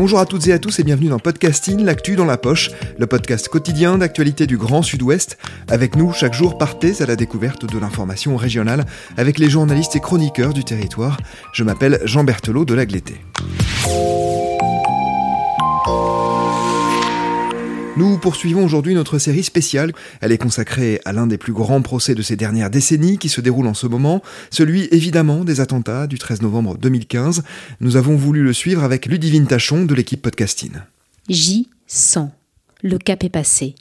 Bonjour à toutes et à tous et bienvenue dans Podcasting, l'actu dans la poche, le podcast quotidien d'actualité du Grand Sud-Ouest. Avec nous, chaque jour, partez à la découverte de l'information régionale avec les journalistes et chroniqueurs du territoire. Je m'appelle Jean Berthelot de l'Agleté. Nous poursuivons aujourd'hui notre série spéciale. Elle est consacrée à l'un des plus grands procès de ces dernières décennies qui se déroule en ce moment, celui évidemment des attentats du 13 novembre 2015. Nous avons voulu le suivre avec Ludivine Tachon de l'équipe Podcasting. J100. Le cap est passé.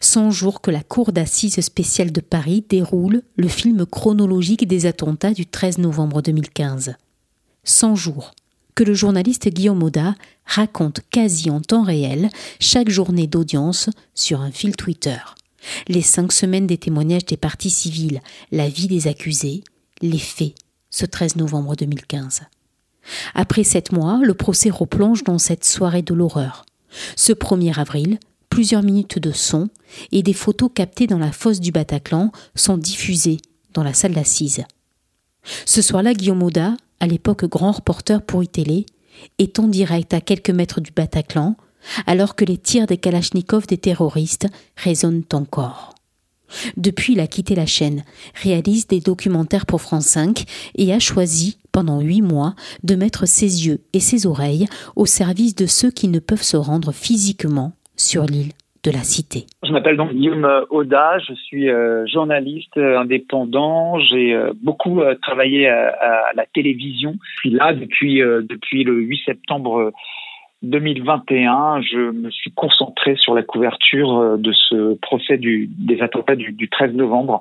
100 jours que la Cour d'assises spéciale de Paris déroule le film chronologique des attentats du 13 novembre 2015. 100 jours que le journaliste Guillaume Auda raconte quasi en temps réel chaque journée d'audience sur un fil Twitter. Les cinq semaines des témoignages des parties civiles, la vie des accusés, les faits, ce 13 novembre 2015. Après sept mois, le procès replonge dans cette soirée de l'horreur. Ce 1er avril, plusieurs minutes de son et des photos captées dans la fosse du Bataclan sont diffusées dans la salle d'assises. Ce soir-là, Guillaume Auda à l'époque grand reporter pour iTélé, est en direct à quelques mètres du Bataclan, alors que les tirs des Kalachnikovs des terroristes résonnent encore? Depuis, il a quitté la chaîne, réalise des documentaires pour France 5 et a choisi, pendant huit mois, de mettre ses yeux et ses oreilles au service de ceux qui ne peuvent se rendre physiquement sur l'île de la cité. Je m'appelle donc Guillaume Auda, je suis euh, journaliste euh, indépendant, j'ai euh, beaucoup travaillé à, la télévision. Puis là, depuis, le 8 septembre 2021, je me suis concentré sur la couverture de ce procès des attentats du, du 13 novembre,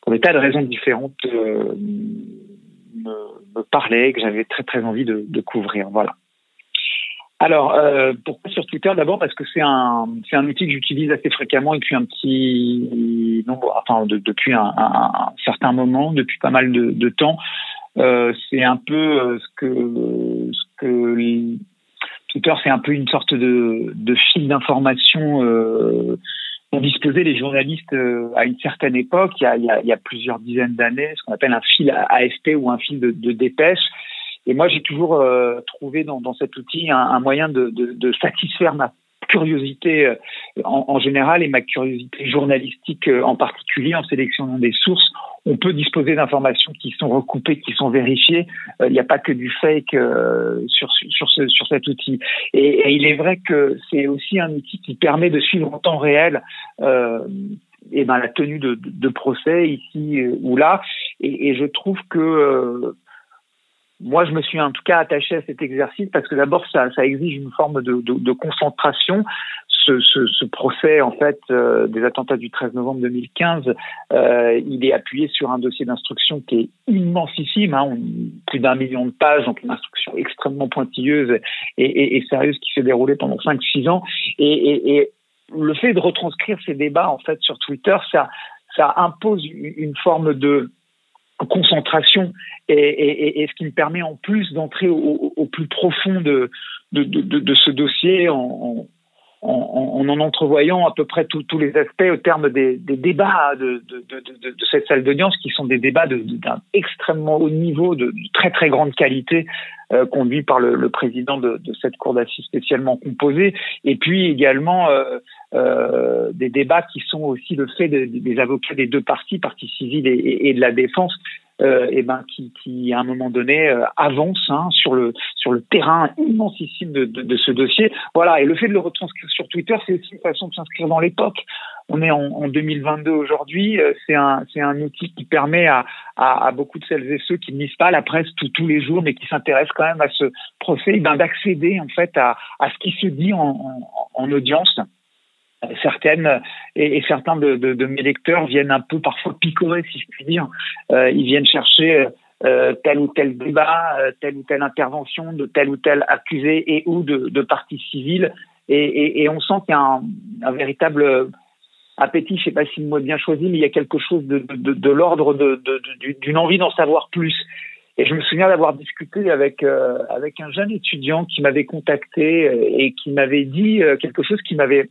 pour des tas de raisons différentes me, me parlaient, que j'avais très très envie de, de couvrir. Voilà. Alors, euh, pourquoi sur Twitter D'abord? Parce que c'est un c'est un outil que j'utilise assez fréquemment depuis un petit nombre, enfin de, depuis un, un, un, certain moment, depuis pas mal de, de temps. Euh, c'est un peu euh, ce que ce que Twitter, c'est un peu une sorte de, de fil d'information euh, dont disposaient les journalistes euh, à une certaine époque, il y a, il y a, il y a plusieurs dizaines d'années, ce qu'on appelle un fil AFP ou un fil de, de dépêche. Et moi, j'ai toujours euh, trouvé dans, cet outil un, moyen de, satisfaire ma curiosité euh, en, général et ma curiosité journalistique euh, en particulier en sélectionnant des sources. On peut disposer d'informations qui sont recoupées, qui sont vérifiées. Il n'y a pas que du fake sur, sur, ce, sur cet outil. Et, il est vrai que c'est aussi un outil qui permet de suivre en temps réel ben, la tenue de, procès ici ou là. Et je trouve que moi, je me suis en tout cas attaché à cet exercice parce que d'abord, ça, ça, exige une forme de, de, de concentration. Ce, ce, ce, procès, en fait, euh, des attentats du 13 novembre 2015, euh, il est appuyé sur un dossier d'instruction qui est immensissime, hein, plus d'un million de pages, donc une instruction extrêmement pointilleuse et, et, et sérieuse qui s'est déroulée pendant 5-6 ans. Et, et, le fait de retranscrire ces débats, en fait, sur Twitter, ça, ça impose une forme de concentration et, et, et, ce qui me permet en plus d'entrer au, au, plus profond de, de, de, de ce dossier en, en, en, en entrevoyant à peu près tous les aspects au terme des, des débats de, de, de, de, cette salle d'audience qui sont des débats d'un extrêmement haut niveau, de, très très grande qualité, euh, conduits par le, le président de, cette cour d'assises spécialement composée, et puis également euh, euh, des débats qui sont aussi le fait des avocats des deux parties, partie civile et, et de la défense, euh, et ben qui, qui à un moment donné euh, avance hein, sur le sur le terrain immensissime de, de, de, ce dossier. Voilà. Et le fait de le retranscrire sur Twitter, c'est aussi une façon de s'inscrire dans l'époque. On est en, en 2022 aujourd'hui. Euh, c'est un c'est un outil qui permet à, à, à, beaucoup de celles et ceux qui ne lisent pas la presse tous tous les jours, mais qui s'intéressent quand même à ce procès, ben d'accéder en fait à, à ce qui se dit en, en, en audience certaines et, certains de, mes lecteurs viennent un peu parfois picorer, si je puis dire. ils viennent chercher euh, tel ou tel débat, euh, telle ou telle intervention de tel ou tel accusé et ou de, partie civile. Et, on sent qu'il y a un, véritable appétit, je sais pas si le mot est bien choisi, mais il y a quelque chose de, de, l'ordre d'une envie d'en savoir plus. Et je me souviens d'avoir discuté avec euh, avec un jeune étudiant qui m'avait contacté et qui m'avait dit quelque chose qui m'avait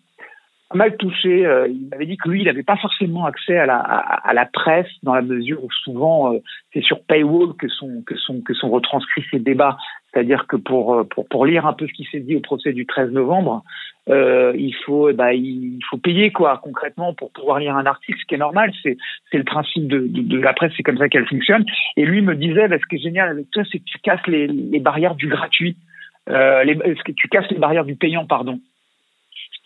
mal touché. Euh, il m'avait dit que lui, il n'avait pas forcément accès à la, à, la presse dans la mesure où souvent euh, c'est sur paywall que sont que sont que sont retranscrits ces débats. C'est-à-dire que pour, euh, pour pour lire un peu ce qui s'est dit au procès du 13 novembre, euh, il faut bah, il faut payer quoi concrètement pour pouvoir lire un article, ce qui est normal. C'est c'est le principe de, de, de la presse, c'est comme ça qu'elle fonctionne. Et lui me disait, bah, ce qui est génial avec toi, c'est que tu casses les, les barrières du gratuit. Euh, les, tu casses les barrières du payant, pardon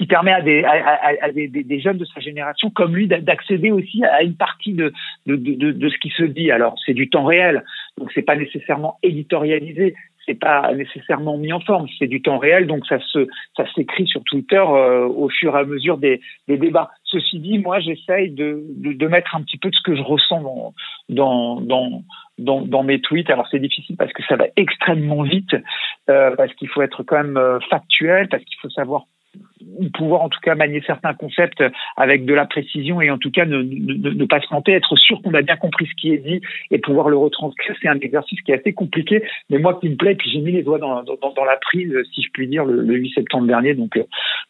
qui permet à des, jeunes de sa génération comme lui d'accéder aussi à une partie de, ce qui se dit. Alors c'est du temps réel, donc c'est pas nécessairement éditorialisé, c'est pas nécessairement mis en forme, c'est du temps réel, donc ça s'écrit sur Twitter euh, au fur et à mesure des, débats. Ceci dit, moi j'essaye de, mettre un petit peu de ce que je ressens dans mes tweets. Alors c'est difficile parce que ça va extrêmement vite, euh, parce qu'il faut être quand même euh, factuel, parce qu'il faut savoir pouvoir en tout cas manier certains concepts avec de la précision et en tout cas ne, pas se planter, être sûr qu'on a bien compris ce qui est dit et pouvoir le retranscrire. C'est un exercice qui est assez compliqué, mais moi qui me plaît, puis j'ai mis les doigts dans, la prise, si je puis dire, le, 8 septembre dernier. Donc euh,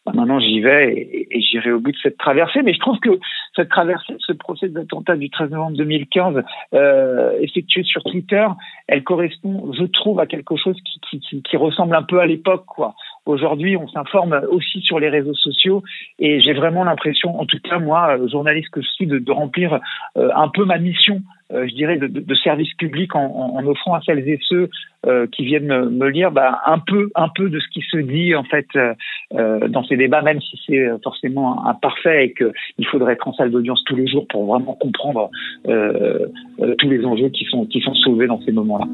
bah, maintenant j'y vais et, et j'irai au bout de cette traversée. Mais je trouve que cette traversée, ce procès d'attentat du 13 novembre 2015 euh, effectué sur Twitter, elle correspond, je trouve, à quelque chose qui, qui, qui, qui ressemble un peu à l'époque, quoi. Aujourd'hui, on s'informe aussi sur les réseaux sociaux et j'ai vraiment l'impression, en tout cas moi, euh, journaliste que je suis, de, remplir euh, un peu ma mission, euh, je dirais, de, service public en, en, offrant à celles et ceux qui viennent me, lire bah, un peu, un peu de ce qui se dit en fait dans ces débats, même si c'est forcément imparfait et qu'il faudrait être en salle d'audience tous les jours pour vraiment comprendre tous les enjeux qui sont qui sont soulevés dans ces moments-là.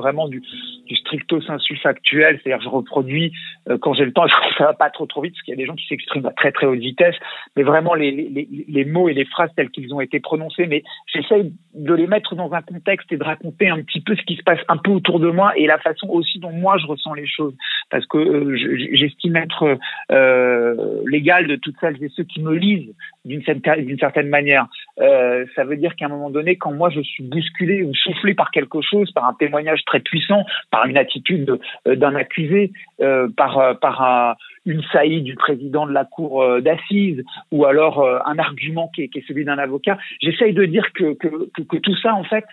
Vraiment du, stricto sensu factuel, c'est-à-dire je reproduis euh, quand j'ai le temps, ça va pas trop trop vite parce qu'il y a des gens qui s'expriment à très très haute vitesse, mais vraiment les, mots et les phrases telles qu'ils ont été prononcés, mais j'essaye de les mettre dans un contexte et de raconter un petit peu ce qui se passe un peu autour de moi et la façon aussi dont moi je ressens les choses, parce que euh, j'estime être euh, l'égal de toutes celles et ceux qui me lisent d'une certaine manière. Euh, ça veut dire qu'à un moment donné, quand moi je suis bousculé ou soufflé par quelque chose, par un témoignage très puissant, par une attitude euh, d'un accusé, euh, par, par une saillie du président de la cour d'assises, ou alors un argument qui est, celui d'un avocat, j'essaye de dire que, que, tout ça, en fait,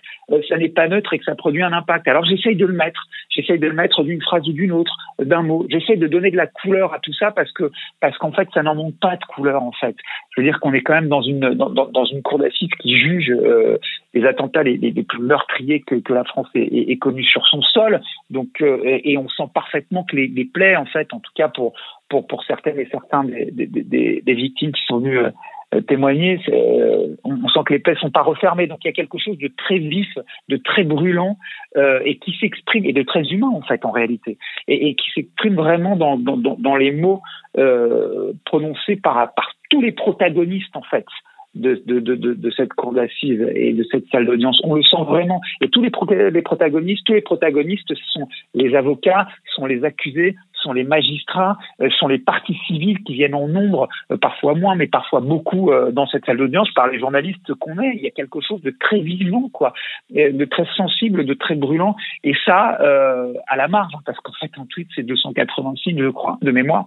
ça n'est pas neutre et que ça produit un impact. Alors j'essaye de le mettre, j'essaye de le mettre d'une phrase ou d'une autre, d'un mot. J'essaye de donner de la couleur à tout ça parce que parce qu'en fait, ça n'en manque pas de couleur, en fait. Je veux dire qu'on est quand même dans une dans, une cour d'assises qui juge euh, les attentats les, plus meurtriers que, que la France ait, ait, connus sur son sol. Donc euh, et, on sent parfaitement que les, les, plaies, en fait, en tout cas pour pour pour certaines et certains des, des, des, des victimes qui sont venues euh, témoigner, euh, on, sent que les plaies sont pas refermées. Donc il y a quelque chose de très vif, de très brûlant euh, et qui s'exprime et de très humain en fait en réalité et, et qui s'exprime vraiment dans, dans, dans, les mots euh, prononcés par par tous les protagonistes en fait de, cette cour d'assises et de cette salle d'audience. On le sent vraiment. Et tous les, protagonistes, tous les protagonistes sont les avocats, sont les accusés, sont les magistrats, euh, sont les parties civiles qui viennent en nombre, euh, parfois moins, mais parfois beaucoup euh, dans cette salle d'audience par les journalistes qu'on est. Il y a quelque chose de très vivant, quoi, de très sensible, de très brûlant. Et ça, à la marge, hein, parce qu'en fait, un tweet, c'est 286, je crois, de mémoire.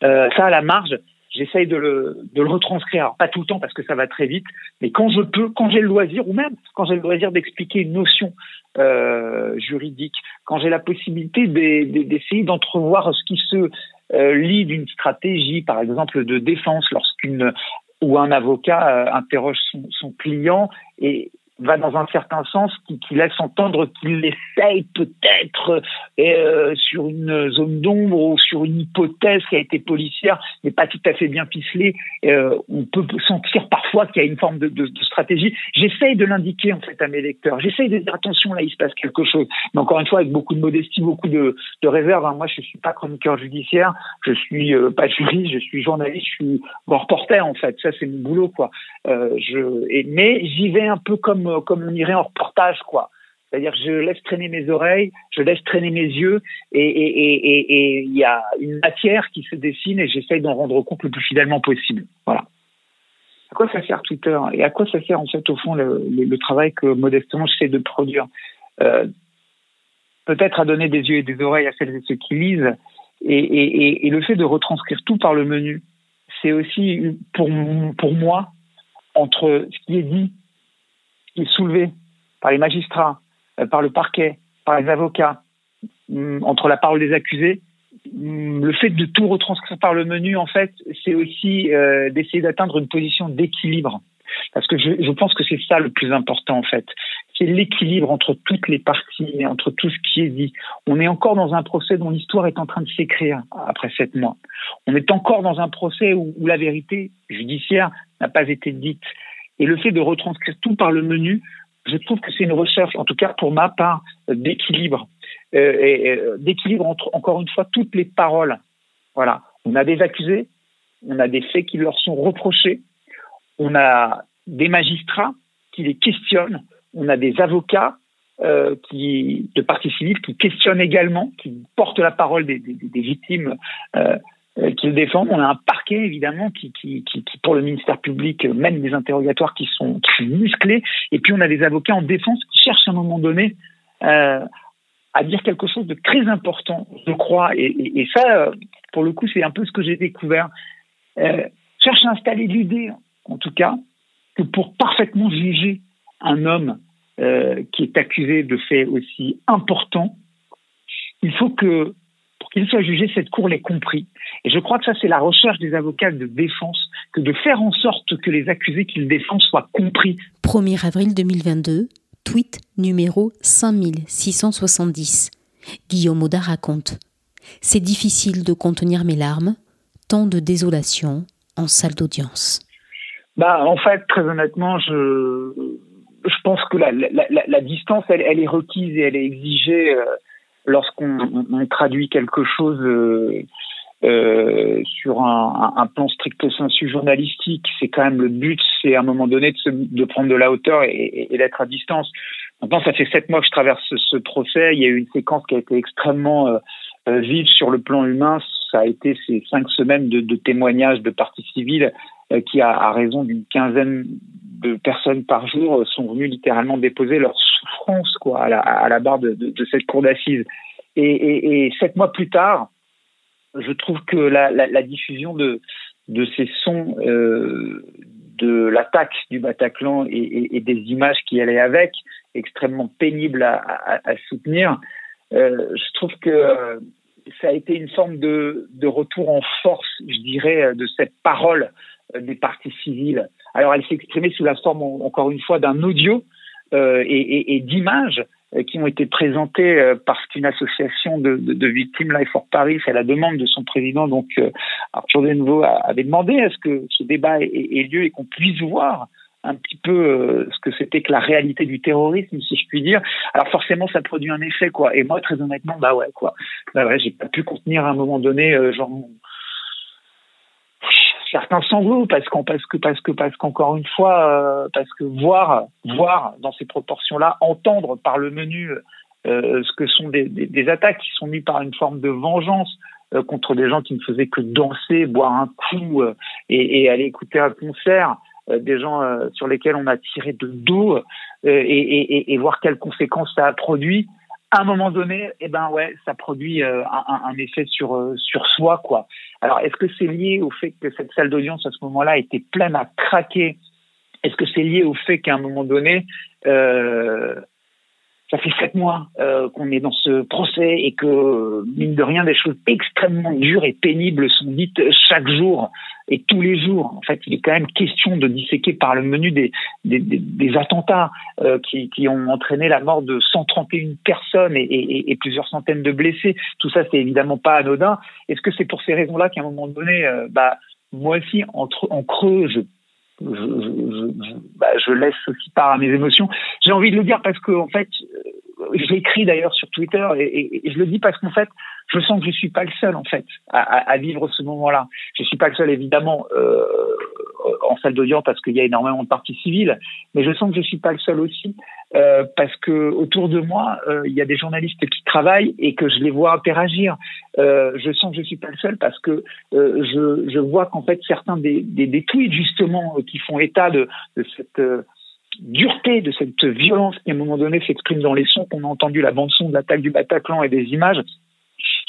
ça, à la marge, j'essaye de le, de le retranscrire. Pas tout le temps parce que ça va très vite, mais quand je peux, quand j'ai le loisir, ou même quand j'ai le loisir d'expliquer une notion euh, juridique, quand j'ai la possibilité d'essayer d'entrevoir ce qui se euh, lie d'une stratégie, par exemple de défense, lorsqu'une ou un avocat euh, interroge son, son client et va dans un certain sens qui, laisse entendre qu'il essaye peut-être euh, sur une zone d'ombre ou sur une hypothèse qui a été policière, mais pas tout à fait bien ficelée. Euh, on peut sentir parfois qu'il y a une forme de, stratégie. J'essaye de l'indiquer en fait à mes lecteurs. J'essaye de dire attention là, il se passe quelque chose. Mais encore une fois, avec beaucoup de modestie, beaucoup de, réserve. Hein. Moi, je suis pas chroniqueur judiciaire, je suis euh, pas juriste, je suis journaliste, je suis reporter en fait. Ça, c'est mon boulot quoi. Mais j'y vais un peu comme comme on irait en reportage, quoi. C'est-à-dire je laisse traîner mes oreilles, je laisse traîner mes yeux, et il y a une matière qui se dessine et j'essaye d'en rendre compte le plus fidèlement possible. Voilà. À quoi ça sert Twitter? Et à quoi ça sert en fait au fond le, travail que modestement j'essaie de produire? Euh, Peut-être à donner des yeux et des oreilles à celles et ceux qui lisent, et le fait de retranscrire tout par le menu, c'est aussi pour, pour moi entre ce qui est dit qui est soulevé par les magistrats, euh, par le parquet, par les avocats, mm, entre la parole des accusés, mm, le fait de tout retranscrire par le menu, en fait, c'est aussi euh, d'essayer d'atteindre une position d'équilibre. Parce que je, pense que c'est ça le plus important, en fait. C'est l'équilibre entre toutes les parties entre tout ce qui est dit. On est encore dans un procès dont l'histoire est en train de s'écrire après sept mois. On est encore dans un procès où la vérité judiciaire n'a pas été dite. Et le fait de retranscrire tout par le menu, je trouve que c'est une recherche, en tout cas pour ma part, d'équilibre. Euh, et, euh, d'équilibre entre, encore une fois, toutes les paroles. Voilà. On a des accusés, on a des faits qui leur sont reprochés, on a des magistrats qui les questionnent, on a des avocats euh, de partie civile qui questionnent également, qui portent la parole des victimes euh, qui le défendent. On a un parquet évidemment qui, qui, qui, pour le ministère public mène des interrogatoires qui sont, qui musclés. Et puis on a des avocats en défense qui cherchent à un moment donné euh, à dire quelque chose de très important, je crois. Et ça, pour le coup, c'est un peu ce que j'ai découvert. Euh, cherche à installer l'idée, en tout cas, que pour parfaitement juger un homme euh, qui est accusé de faits aussi importants, il faut que qu'il soit jugé, cette Cour l'ait compris. Et je crois que ça, c'est la recherche des avocats de défense, que de faire en sorte que les accusés qu'ils défendent soient compris. 1er avril 2022, tweet numéro 5670. Guillaume Auda raconte C'est difficile de contenir mes larmes, tant de désolation en salle d'audience. Bah, en fait, très honnêtement, je, je pense que la, la, la, la distance, elle, elle, est requise et elle est exigée. Euh, lorsqu'on on, traduit quelque chose euh, euh, sur un, un, plan stricto sensu journalistique, c'est quand même le but, c'est à un moment donné de, se, de prendre de la hauteur et, et, et d'être à distance. Maintenant, ça fait sept mois que je traverse ce, ce, procès. Il y a eu une séquence qui a été extrêmement euh, euh sur le plan humain. Ça a été ces cinq semaines de, de témoignages de parties civiles euh, qui, à, à raison d'une quinzaine de personnes par jour, sont venues littéralement déposer leur souffrance quoi, à, la, à la barre de, de, de cette cour d'assises. Et, et, et, sept mois plus tard, je trouve que la, la, la diffusion de, de ces sons euh, de l'attaque du Bataclan et, et, et, des images qui allaient avec, extrêmement pénibles à, à, à soutenir, euh, je trouve que euh, ça a été une forme de, retour en force, je dirais, de cette parole euh, des partis civils. Alors elle s'est exprimée sous la forme, encore une fois, d'un audio euh, et, d'images euh, qui ont été présentées euh, parce qu'une association de, victimes Life for Paris, à la demande de son président, donc Arthur Denvaux, avait demandé à ce que ce débat ait lieu et qu'on puisse voir un petit peu euh, ce que c'était que la réalité du terrorisme, si je puis dire. Alors forcément, ça produit un effet, quoi. Et moi, très honnêtement, bah ouais, quoi. Bah ouais, j'ai pas pu contenir à un moment donné, euh, genre certains sanglots parce qu'on parce que parce que parce qu'encore une fois euh, parce que voir voir dans ces proportions là entendre par le menu euh, ce que sont des, des, attaques qui sont mises par une forme de vengeance euh, contre des gens qui ne faisaient que danser boire un coup euh, et, et, aller écouter un concert des gens sur lesquels on a tiré de dos et, et, et, voir quelles conséquences ça a produit à un moment donné, eh ben ouais, ça produit un, un, effet sur sur soi quoi. Alors est-ce que c'est lié au fait que cette salle d'audience à ce moment-là était pleine à craquer? Est-ce que c'est lié au fait qu'à un moment donné, euh, ça fait sept mois euh, qu'on est dans ce procès et que, mine de rien, des choses extrêmement dures et pénibles sont dites chaque jour et tous les jours. En fait, il est quand même question de disséquer par le menu des, attentats euh, qui, ont entraîné la mort de 131 personnes et, plusieurs centaines de blessés. Tout ça, c'est évidemment pas anodin. Est-ce que c'est pour ces raisons-là qu'à un moment donné, euh, bah, moi aussi, entre, en creux, je je, je, bah, je, laisse aussi part à mes émotions. J'ai envie de le dire parce que en fait, euh, j'ai écrit d'ailleurs sur Twitter et, et, je le dis parce qu'en fait, je sens que je suis pas le seul en fait à, à, vivre ce moment-là. Je suis pas le seul évidemment euh, en salle d'audience parce qu'il y a énormément de parties civiles, mais je sens que je suis pas le seul aussi euh, parce que autour de moi euh, il y a des journalistes qui travaillent et que je les vois interagir. Euh, je sens que je suis pas le seul parce que euh, je, je vois qu'en fait certains des, des, des, tweets justement qui font état de, de cette dureté, de cette violence qui à un moment donné s'exprime dans les sons qu'on a entendu, la bande son de l'attaque du Bataclan et des images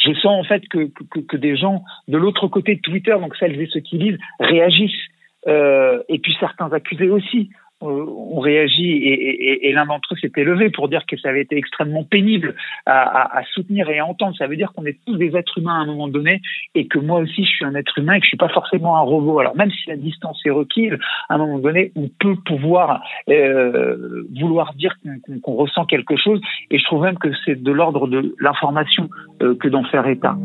je sens en fait que, que, que des gens de l'autre côté de Twitter, donc celles et ceux qui lisent, réagissent. Euh, et puis certains accusés aussi euh, ont réagi et, l'un d'entre eux s'est élevé pour dire que ça avait été extrêmement pénible à, soutenir et à entendre. Ça veut dire qu'on est tous des êtres humains à un moment donné et que moi aussi je suis un être humain et que je suis pas forcément un robot. Alors même si la distance est requise, à un moment donné, on peut pouvoir euh, vouloir dire qu'on qu ressent quelque chose et je trouve même que c'est de l'ordre de l'information euh, que d'en faire état.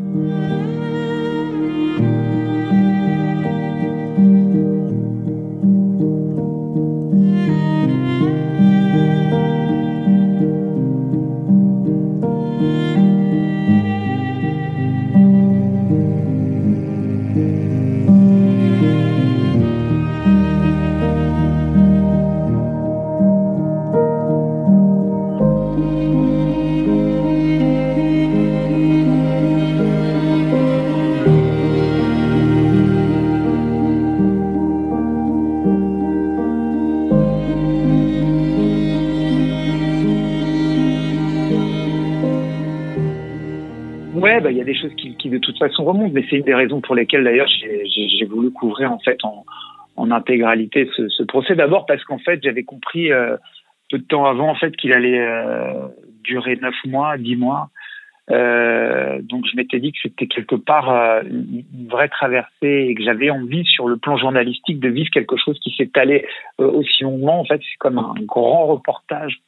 Mais c'est une des raisons pour lesquelles d'ailleurs j'ai voulu couvrir en fait en, intégralité ce, procès. D'abord parce qu'en fait j'avais compris euh, peu de temps avant en fait qu'il allait euh, durer neuf mois, dix mois. Euh, donc je m'étais dit que c'était quelque part une vraie traversée et que j'avais envie sur le plan journalistique de vivre quelque chose qui s'étalait euh, aussi longuement. En fait, c'est comme un grand reportage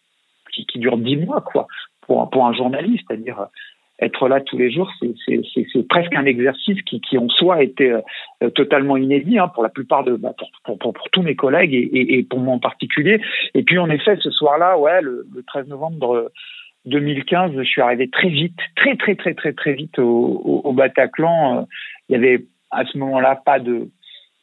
qui, qui dure dix mois, quoi, pour, pour un journaliste, c'est-à-dire être là tous les jours, c'est presque un exercice qui, en soi était euh, totalement inédit hein, pour la plupart de bah, pour, tous mes collègues et, pour moi en particulier. Et puis en effet, ce soir-là, ouais, le, le, 13 novembre 2015, je suis arrivé très vite, très très très très très vite au, au, au Bataclan. Il y avait à ce moment-là pas de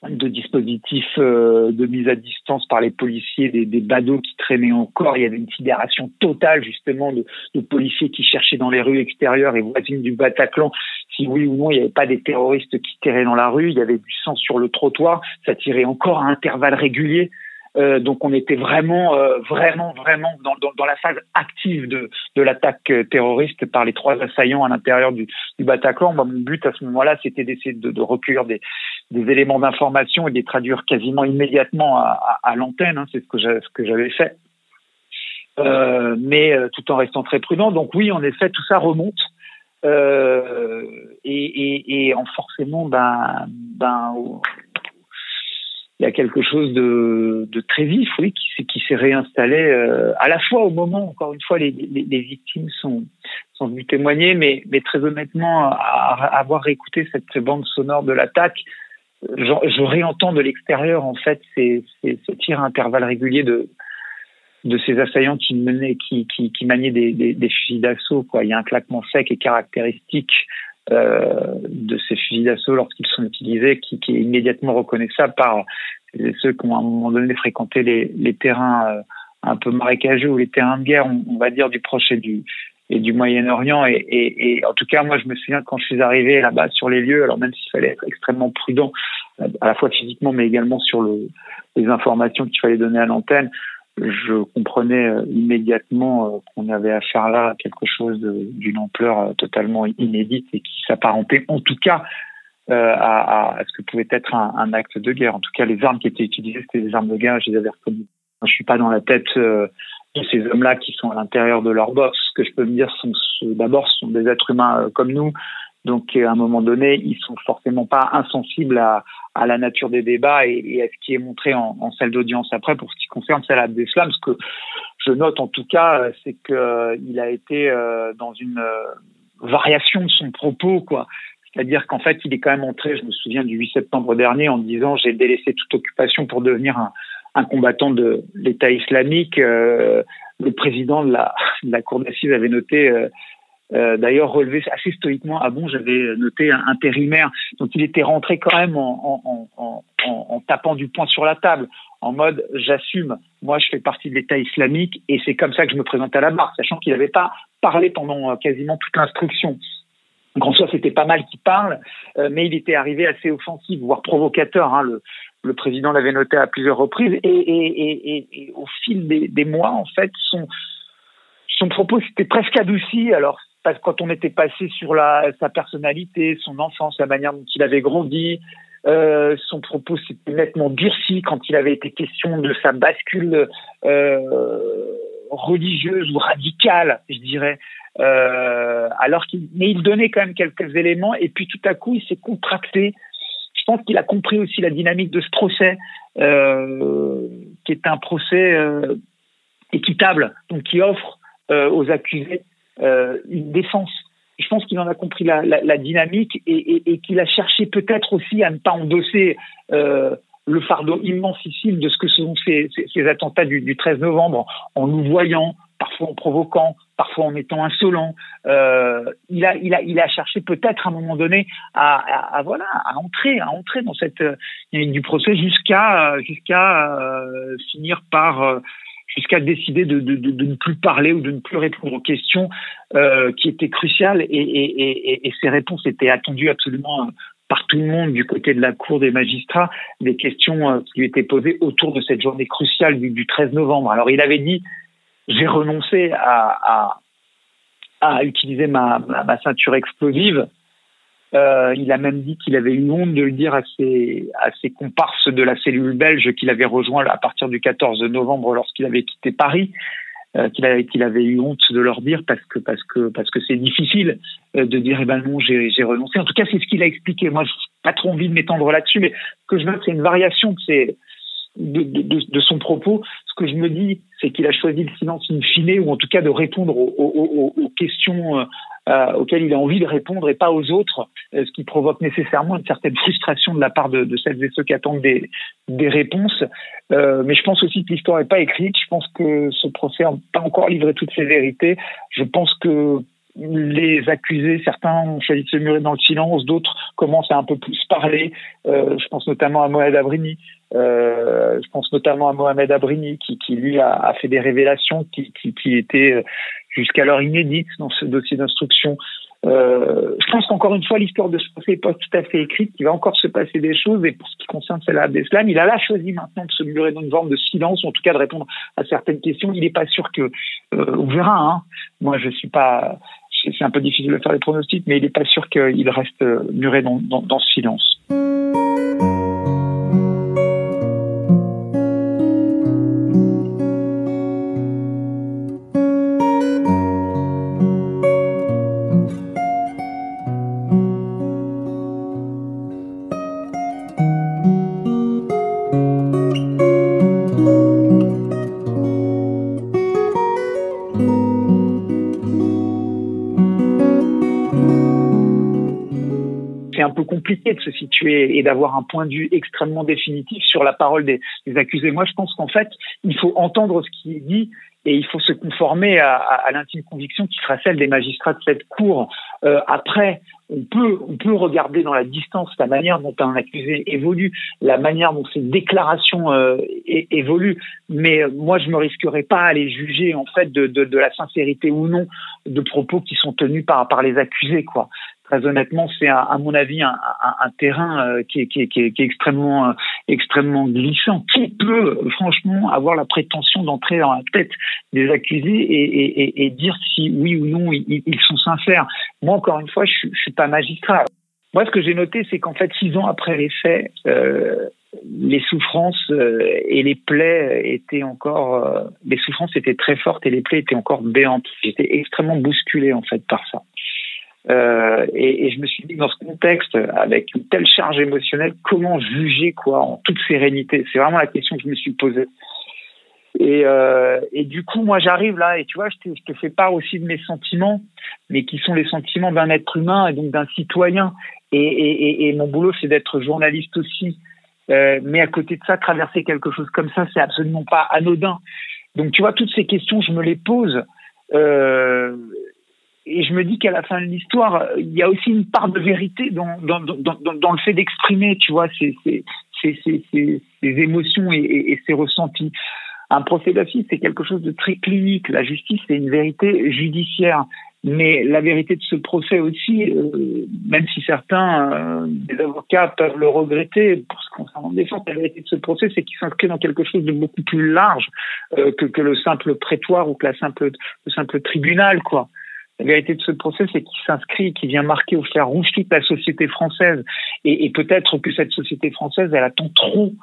de dispositifs euh, de mise à distance par les policiers, des, des badauds qui traînaient encore. Il y avait une sidération totale justement de, de, policiers qui cherchaient dans les rues extérieures et voisines du Bataclan si oui ou non il n'y avait pas des terroristes qui tiraient dans la rue. Il y avait du sang sur le trottoir. Ça tirait encore à intervalles réguliers. Euh, donc on était vraiment, euh, vraiment, vraiment dans, dans, dans, la phase active de, de l'attaque terroriste par les trois assaillants à l'intérieur du, du Bataclan. Bah, mon but à ce moment-là, c'était d'essayer de, de, recueillir des, des éléments d'information et les traduire quasiment immédiatement à, à, à l'antenne. Hein, C'est ce que j'avais fait. Euh, mais euh, tout en restant très prudent. Donc oui, en effet, tout ça remonte. Euh, et, et, et en forcément, ben, ben, il y a quelque chose de, de très vif, oui, qui, qui s'est réinstallé euh, à la fois au moment, encore une fois, les, les, les victimes sont, sont venues témoigner, mais, mais très honnêtement, à, à avoir écouté cette bande sonore de l'attaque, je, je, réentends de l'extérieur en fait ces, ces, tirs à intervalles réguliers de, de ces assaillants qui menaient, qui, qui, maniaient des, fusils d'assaut. Quoi. Il y a un claquement sec et caractéristique euh, de ces fusils d'assaut lorsqu'ils sont utilisés, qui, qui, est immédiatement reconnaissable par ceux qui ont à un moment donné fréquenté les, les terrains euh, un peu marécageux ou les terrains de guerre, on, on va dire, du Proche et du, et du Moyen-Orient. Et, et, et, en tout cas, moi, je me souviens quand je suis arrivé là-bas sur les lieux, alors même s'il fallait être extrêmement prudent, à la fois physiquement, mais également sur le, les informations qu'il fallait donner à l'antenne, je comprenais immédiatement qu'on avait affaire là à quelque chose d'une ampleur totalement inédite et qui s'apparentait en tout cas à, à, ce que pouvait être un, un, acte de guerre. En tout cas, les armes qui étaient utilisées, c'était des armes de guerre, je les avais reconnues. Je suis pas dans la tête de ces hommes-là qui sont à l'intérieur de leur box. Ce que je peux me dire, sont d'abord, sont des êtres humains comme nous. Donc, à un moment donné, ils sont forcément pas insensibles à, la nature des débats et, à ce qui est montré en, salle d'audience. Après, pour ce qui concerne Salah Abdeslam, ce que je note en tout cas, c'est qu'il a été dans une variation de son propos, quoi. C'est-à-dire qu'en fait, il est quand même entré, je me souviens du 8 septembre dernier, en disant j'ai délaissé toute occupation pour devenir un, un combattant de l'État islamique. Euh, le président de la, cour d'assises avait noté, euh, euh, d'ailleurs relevé assez stoïquement, ah bon, j'avais noté un intérimaire. Donc il était rentré quand même en, tapant du poing sur la table, en mode j'assume, moi je fais partie de l'État islamique et c'est comme ça que je me présente à la barre, sachant qu'il n'avait pas parlé pendant quasiment toute l'instruction. Donc en soi, c'était pas mal qu'il parle, mais il était arrivé assez offensif, voire provocateur. Hein, le, président l'avait noté à plusieurs reprises. Et, au fil des, mois, en fait, son, propos s'était presque adouci. Alors, quand on était passé sur sa personnalité, son enfance, la manière dont il avait grandi, euh, son propos s'était nettement durci quand il avait été question de sa bascule euh, religieuse ou radicale, je dirais, euh, alors qu'il, mais il donnait quand même quelques éléments et puis tout à coup il s'est contracté. Je pense qu'il a compris aussi la dynamique de ce procès, euh, qui est un procès euh, équitable, donc qui offre euh, aux accusés une défense. Je pense qu'il en a compris la, dynamique et, qu'il a cherché peut-être aussi à ne pas endosser le fardeau immensissime de ce que sont ces attentats du, du 13 novembre en nous voyant, parfois en provoquant, parfois en étant insolent. Euh, il a, il a, il a cherché peut-être à un moment donné à, à, voilà, à entrer, à entrer dans cette euh, du procès jusqu'à, jusqu'à euh, finir par euh, jusqu'à décider de, de, de, ne plus parler ou de ne plus répondre aux questions euh, qui étaient cruciales et, et, et, et, ces réponses étaient attendues absolument par tout le monde du côté de la Cour des magistrats, des questions qui lui étaient posées autour de cette journée cruciale du 13 novembre. Alors il avait dit j'ai renoncé à, utiliser ma, ceinture explosive. Euh, il a même dit qu'il avait eu honte de le dire à ses, comparses de la cellule belge qu'il avait rejoint à partir du 14 novembre lorsqu'il avait quitté Paris, euh, qu'il avait, eu honte de leur dire parce que c'est difficile euh, de dire eh ben non j'ai, renoncé. En tout cas c'est ce qu'il a expliqué. Moi j'ai pas trop envie de m'étendre là-dessus, mais ce que je note c'est une variation de, son propos. Ce que je me dis, c'est qu'il a choisi le silence in fine, ou en tout cas de répondre aux, questions euh, auxquelles il a envie de répondre et pas aux autres, euh, ce qui provoque nécessairement une certaine frustration de la part de, celles et ceux qui attendent des, réponses. Euh, mais je pense aussi que l'histoire n'est pas écrite. Je pense que ce procès n'a pas encore livré toutes ses vérités. Je pense que les accusés, certains ont choisi de se murer dans le silence, d'autres commencent à un peu plus parler. Euh, je pense notamment à Mohamed Abrini. Euh, je pense notamment à Mohamed Abrini qui, lui a, fait des révélations qui, étaient jusqu'alors inédites dans ce dossier d'instruction. Euh, je pense qu'encore une fois, l'histoire de ce procès n'est pas tout à fait écrite, qu'il va encore se passer des choses. Et pour ce qui concerne Salah Abdeslam, il a là choisi maintenant de se murer dans une forme de silence, ou en tout cas de répondre à certaines questions. Il n'est pas sûr que, euh, on verra. Hein. Moi, je suis pas, c'est un peu difficile de faire des pronostics, mais il n'est pas sûr qu'il reste muré dans, dans, dans ce silence. Et d'avoir un point de vue extrêmement définitif sur la parole des, accusés. Moi, je pense qu'en fait, il faut entendre ce qui est dit et il faut se conformer à, l'intime conviction qui sera celle des magistrats de cette cour. Euh, après, on peut, on peut regarder dans la distance la manière dont un accusé évolue, la manière dont ses déclarations euh, évoluent, mais moi je me risquerais pas à les juger en fait de, de, de, la sincérité ou non de propos qui sont tenus par, par les accusés quoi très honnêtement, c'est à, mon avis un, terrain qui, est, qui, est, extrêmement, extrêmement glissant. Qui peut, franchement, avoir la prétention d'entrer dans la tête des accusés et, dire si oui ou non ils, sont sincères Moi, encore une fois, je, je suis pas magistrat. Moi, ce que j'ai noté, c'est qu'en fait, six ans après les faits, euh, les souffrances euh, et les plaies étaient encore, euh, les souffrances étaient très fortes et les plaies étaient encore béantes. J'étais extrêmement bousculé en fait par ça. Euh, et, je me suis dit dans ce contexte, avec une telle charge émotionnelle, comment juger quoi en toute sérénité? C'est vraiment la question que je me suis posée. Et, euh, du coup, moi, j'arrive là, et tu vois, je te, fais part aussi de mes sentiments, mais qui sont les sentiments d'un être humain et donc d'un citoyen. Et, mon boulot, c'est d'être journaliste aussi. Euh, mais à côté de ça, traverser quelque chose comme ça, c'est absolument pas anodin. Donc, tu vois, toutes ces questions, je me les pose. Et je me dis qu'à la fin de l'histoire, il y a aussi une part de vérité dans, le fait d'exprimer, tu vois, ces, émotions et, ces ressentis. Un procès d'assises, c'est quelque chose de très clinique. La justice, c'est une vérité judiciaire. Mais la vérité de ce procès aussi, euh, même si certains euh, des avocats peuvent le regretter pour ce s'en défense, la vérité de ce procès, c'est qu'il s'inscrit dans quelque chose de beaucoup plus large euh, que, le simple prétoire ou que le simple tribunal, quoi. La vérité de ce procès, c'est qu'il s'inscrit, qu'il vient marquer au fer rouge toute la société française. Et, peut-être que cette société française, elle attend trop,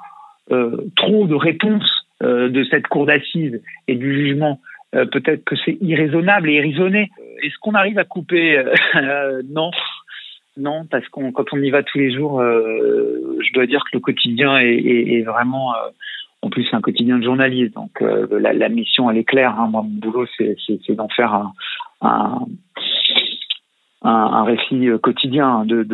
trop de réponses de cette cour d'assises et du jugement. peut-être que c'est irraisonnable et irrisonné. Est-ce qu'on arrive à couper euh, Non. Non, parce qu'on quand on y va tous les jours, euh, je dois dire que le quotidien est, vraiment, euh, en plus un quotidien de journaliste, donc la, mission elle est claire. Hein. Moi, mon boulot c'est d'en faire un, un, récit euh, quotidien de,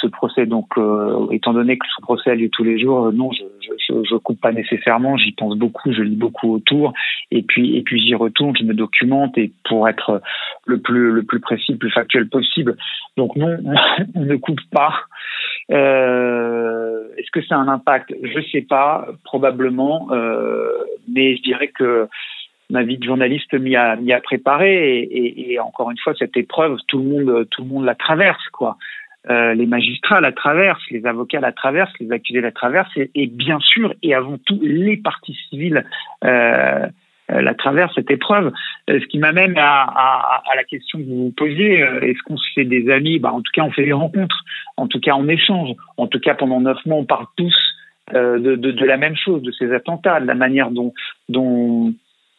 ce procès. Donc, euh, étant donné que ce procès a lieu tous les jours, euh, non, je, je, coupe pas nécessairement. J'y pense beaucoup, je lis beaucoup autour, et puis et puis j'y retourne, je me documente et pour être le plus le plus précis, le plus factuel possible. Donc non, on ne coupe pas. Est-ce que ça a un impact? Je sais pas, probablement, mais je dirais que ma vie de journaliste m'y a, m'y préparé et, encore une fois cette épreuve tout le monde tout le monde la traverse quoi. Euh, les magistrats la traversent les avocats la traversent les accusés la traversent et, bien sûr et avant tout les parties civiles euh, euh la traversent cette épreuve. Euh, ce qui m'amène à, la question que vous vous posiez est-ce qu'on se fait des amis? Bah en tout cas on fait des rencontres. En tout cas on échange. En tout cas pendant neuf mois on parle tous de, la même chose, de ces attentats, de la manière dont,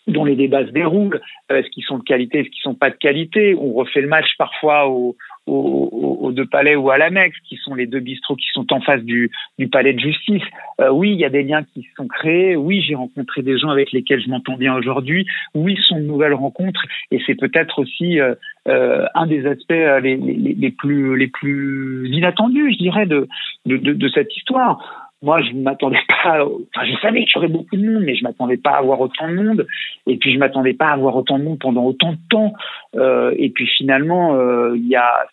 dont les débats se déroulent, euh, est-ce qu'ils sont de qualité, est-ce qu'ils sont pas de qualité. On refait le match parfois au, au, au deux palais ou à l'Amex, qui sont les deux bistrots qui sont en face du, du palais de justice. Euh, oui, il y a des liens qui se sont créés. Oui, j'ai rencontré des gens avec lesquels je m'entends bien aujourd'hui. Oui, ce sont de nouvelles rencontres, et c'est peut-être aussi euh, euh un des aspects les, les, les, plus les plus inattendus, je dirais, de, de, de, de cette histoire moi, je ne m'attendais pas. Enfin, je savais qu'il y aurait beaucoup de monde, mais je m'attendais pas à avoir autant de monde. Et puis, je m'attendais pas à avoir autant de monde pendant autant de temps. Euh, et puis, finalement, euh, il y a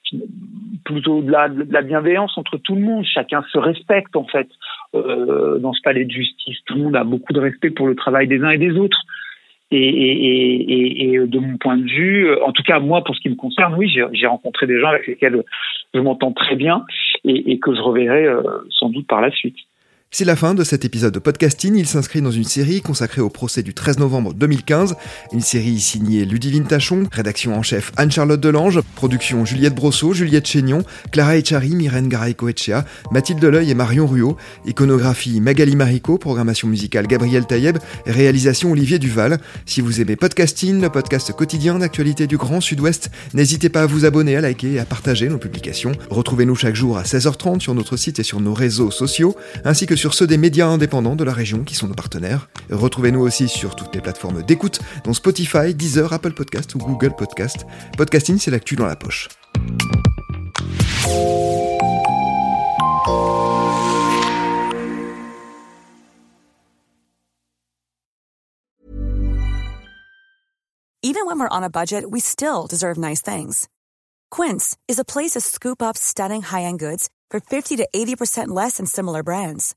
plutôt de la, de la, bienveillance entre tout le monde. Chacun se respecte, en fait, euh, dans ce palais de justice. Tout le monde a beaucoup de respect pour le travail des uns et des autres. Et, et, et, de mon point de vue, en tout cas moi pour ce qui me concerne, oui, j'ai rencontré des gens avec lesquels je m'entends très bien et, que je reverrai euh, sans doute par la suite. C'est la fin de cet épisode de podcasting. Il s'inscrit dans une série consacrée au procès du 13 novembre 2015. Une série signée Ludivine Tachon, rédaction en chef Anne-Charlotte Delange, production Juliette Brosseau, Juliette Chénion, Clara Echari, Myrène Garay-Coetchea, Mathilde Deleuil et Marion Ruot, iconographie Magali Marico, programmation musicale Gabriel Taïeb, réalisation Olivier Duval. Si vous aimez podcasting, le podcast quotidien d'actualité du Grand Sud-Ouest, n'hésitez pas à vous abonner, à liker et à partager nos publications. Retrouvez-nous chaque jour à 16h30 sur notre site et sur nos réseaux sociaux, ainsi que sur ceux des médias indépendants de la région qui sont nos partenaires. Retrouvez-nous aussi sur toutes les plateformes d'écoute, dont Spotify, Deezer, Apple Podcast ou Google Podcast. Podcasting, c'est l'actu dans la poche. Even when we're on a budget, we still deserve nice things. Quince is a place to scoop up stunning high-end goods for 50 to 80% less than similar brands.